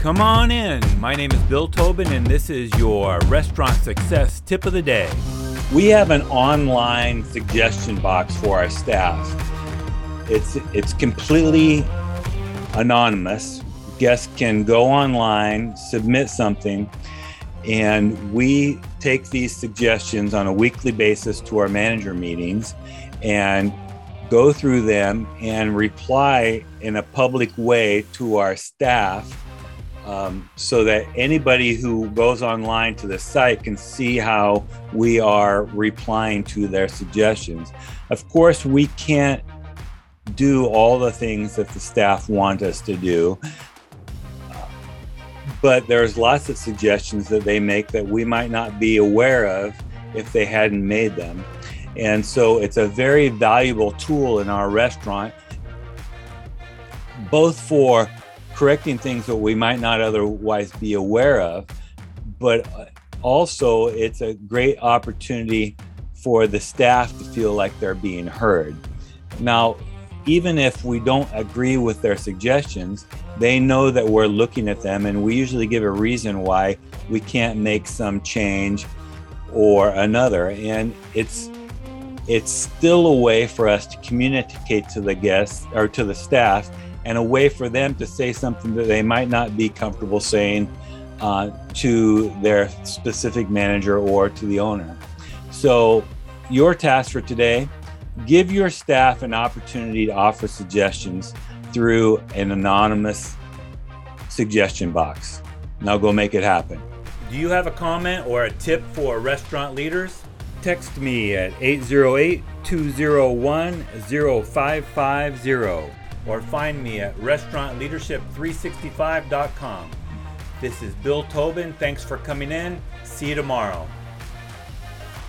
Come on in. My name is Bill Tobin, and this is your restaurant success tip of the day. We have an online suggestion box for our staff. It's it's completely anonymous. Guests can go online, submit something, and we take these suggestions on a weekly basis to our manager meetings and go through them and reply in a public way to our staff um, so that anybody who goes online to the site can see how we are replying to their suggestions. Of course, we can't do all the things that the staff want us to do. But there's lots of suggestions that they make that we might not be aware of if they hadn't made them. And so it's a very valuable tool in our restaurant, both for correcting things that we might not otherwise be aware of, but uh, also it's a great opportunity for the staff to feel like they're being heard. Now, even if we don't agree with their suggestions, they know that we're looking at them and we usually give a reason why we can't make some change or another. And it's it's still a way for us to communicate to the guests or to the staff and a way for them to say something that they might not be comfortable saying uh, to their specific manager or to the owner. So, your task for today give your staff an opportunity to offer suggestions through an anonymous suggestion box. Now, go make it happen. Do you have a comment or a tip for restaurant leaders? Text me at 808 201 0550 or find me at restaurantleadership365.com. This is Bill Tobin. Thanks for coming in. See you tomorrow.